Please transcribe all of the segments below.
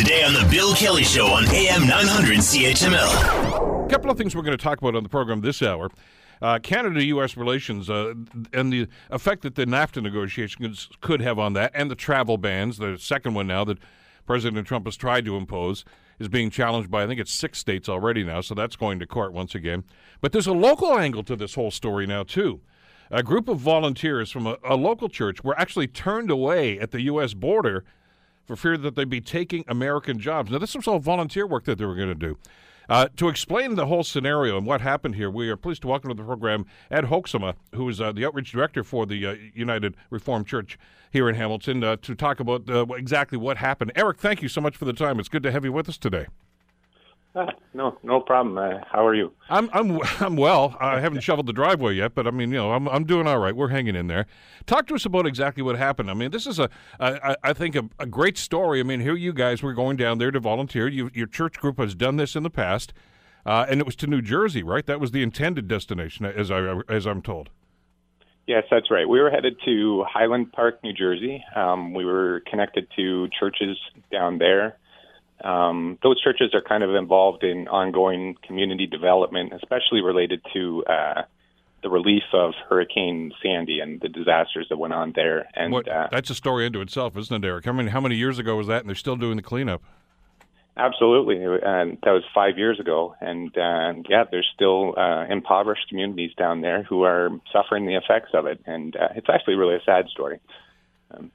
Today on The Bill Kelly Show on AM 900 CHML. A couple of things we're going to talk about on the program this hour. Uh, Canada U.S. relations uh, and the effect that the NAFTA negotiations could have on that, and the travel bans, the second one now that President Trump has tried to impose, is being challenged by, I think it's six states already now, so that's going to court once again. But there's a local angle to this whole story now, too. A group of volunteers from a, a local church were actually turned away at the U.S. border for fear that they'd be taking American jobs. Now, this was all volunteer work that they were going to do. Uh, to explain the whole scenario and what happened here, we are pleased to welcome to the program Ed Hoeksema, who is uh, the outreach director for the uh, United Reformed Church here in Hamilton, uh, to talk about uh, exactly what happened. Eric, thank you so much for the time. It's good to have you with us today. Ah, no, no problem. Uh, how are you? I'm I'm I'm well. I haven't shoveled the driveway yet, but I mean, you know, I'm I'm doing all right. We're hanging in there. Talk to us about exactly what happened. I mean, this is a, a I think a, a great story. I mean, here you guys were going down there to volunteer. You, your church group has done this in the past, uh, and it was to New Jersey, right? That was the intended destination, as I as I'm told. Yes, that's right. We were headed to Highland Park, New Jersey. Um, we were connected to churches down there. Um, those churches are kind of involved in ongoing community development, especially related to uh, the relief of Hurricane Sandy and the disasters that went on there. And what, uh, that's a story into itself, isn't it, Eric? I mean, how many years ago was that, and they're still doing the cleanup? Absolutely, and that was five years ago. And uh, yeah, there's still uh, impoverished communities down there who are suffering the effects of it, and uh, it's actually really a sad story. Um,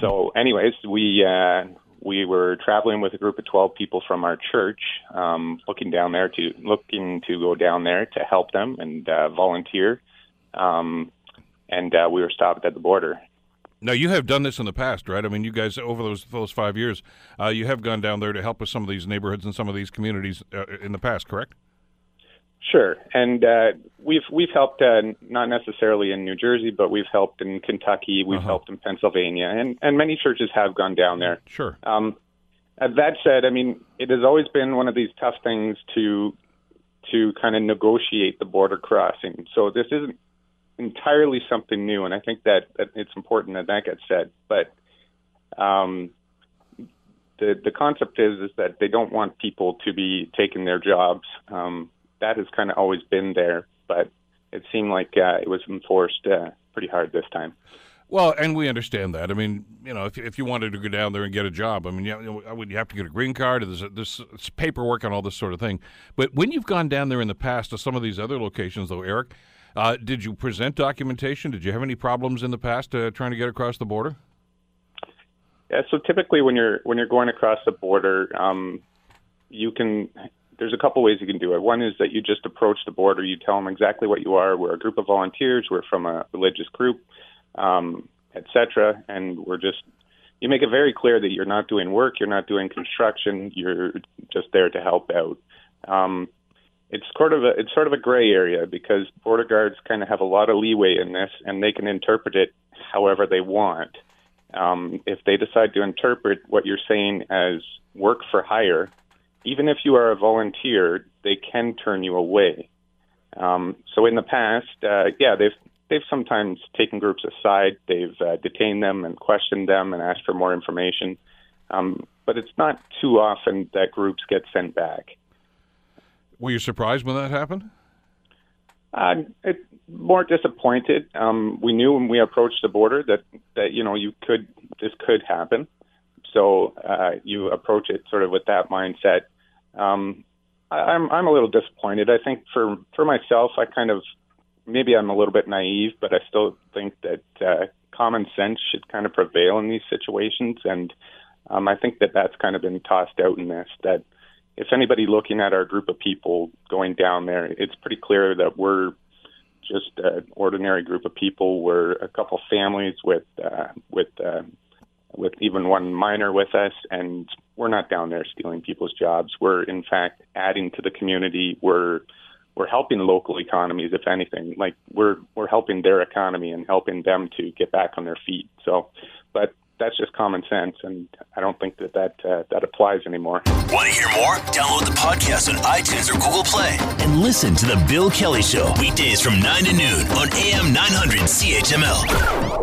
so, anyways, we uh, we were traveling with a group of 12 people from our church, um, looking down there to looking to go down there to help them and uh, volunteer. Um, and uh, we were stopped at the border. Now you have done this in the past, right? I mean, you guys over those those five years, uh, you have gone down there to help with some of these neighborhoods and some of these communities uh, in the past, correct? Sure, and uh, we've we've helped uh, not necessarily in New Jersey, but we've helped in Kentucky, we've uh-huh. helped in Pennsylvania, and and many churches have gone down there. Sure. Um, that said, I mean, it has always been one of these tough things to to kind of negotiate the border crossing. So this isn't entirely something new, and I think that, that it's important that that gets said. But um, the the concept is is that they don't want people to be taking their jobs. Um, that has kind of always been there, but it seemed like uh, it was enforced uh, pretty hard this time. Well, and we understand that. I mean, you know, if, if you wanted to go down there and get a job, I mean, you, know, you have to get a green card. There's, there's paperwork and all this sort of thing. But when you've gone down there in the past to some of these other locations, though, Eric, uh, did you present documentation? Did you have any problems in the past uh, trying to get across the border? Yeah, so typically when you're when you're going across the border, um, you can there's a couple ways you can do it. One is that you just approach the border, you tell them exactly what you are. We're a group of volunteers, we're from a religious group, um, etc. And we're just you make it very clear that you're not doing work, you're not doing construction, you're just there to help out. Um, it's sort of a it's sort of a gray area because border guards kind of have a lot of leeway in this, and they can interpret it however they want. Um, if they decide to interpret what you're saying as work for hire, even if you are a volunteer, they can turn you away. Um, so in the past, uh, yeah, they've they've sometimes taken groups aside, they've uh, detained them and questioned them and asked for more information. Um, but it's not too often that groups get sent back. Were you surprised when that happened? Uh, it, more disappointed. Um, we knew when we approached the border that that you know you could this could happen. So uh, you approach it sort of with that mindset. Um, I, I'm I'm a little disappointed. I think for for myself, I kind of maybe I'm a little bit naive, but I still think that uh, common sense should kind of prevail in these situations, and um, I think that that's kind of been tossed out in this. That if anybody looking at our group of people going down there, it's pretty clear that we're just an ordinary group of people. We're a couple families with uh, with uh, with even one minor with us, and we're not down there stealing people's jobs. We're in fact adding to the community. We're we're helping local economies, if anything. Like we're we're helping their economy and helping them to get back on their feet. So, but that's just common sense, and I don't think that that uh, that applies anymore. Want to hear more? Download the podcast on iTunes or Google Play and listen to the Bill Kelly Show weekdays from nine to noon on AM 900 CHML.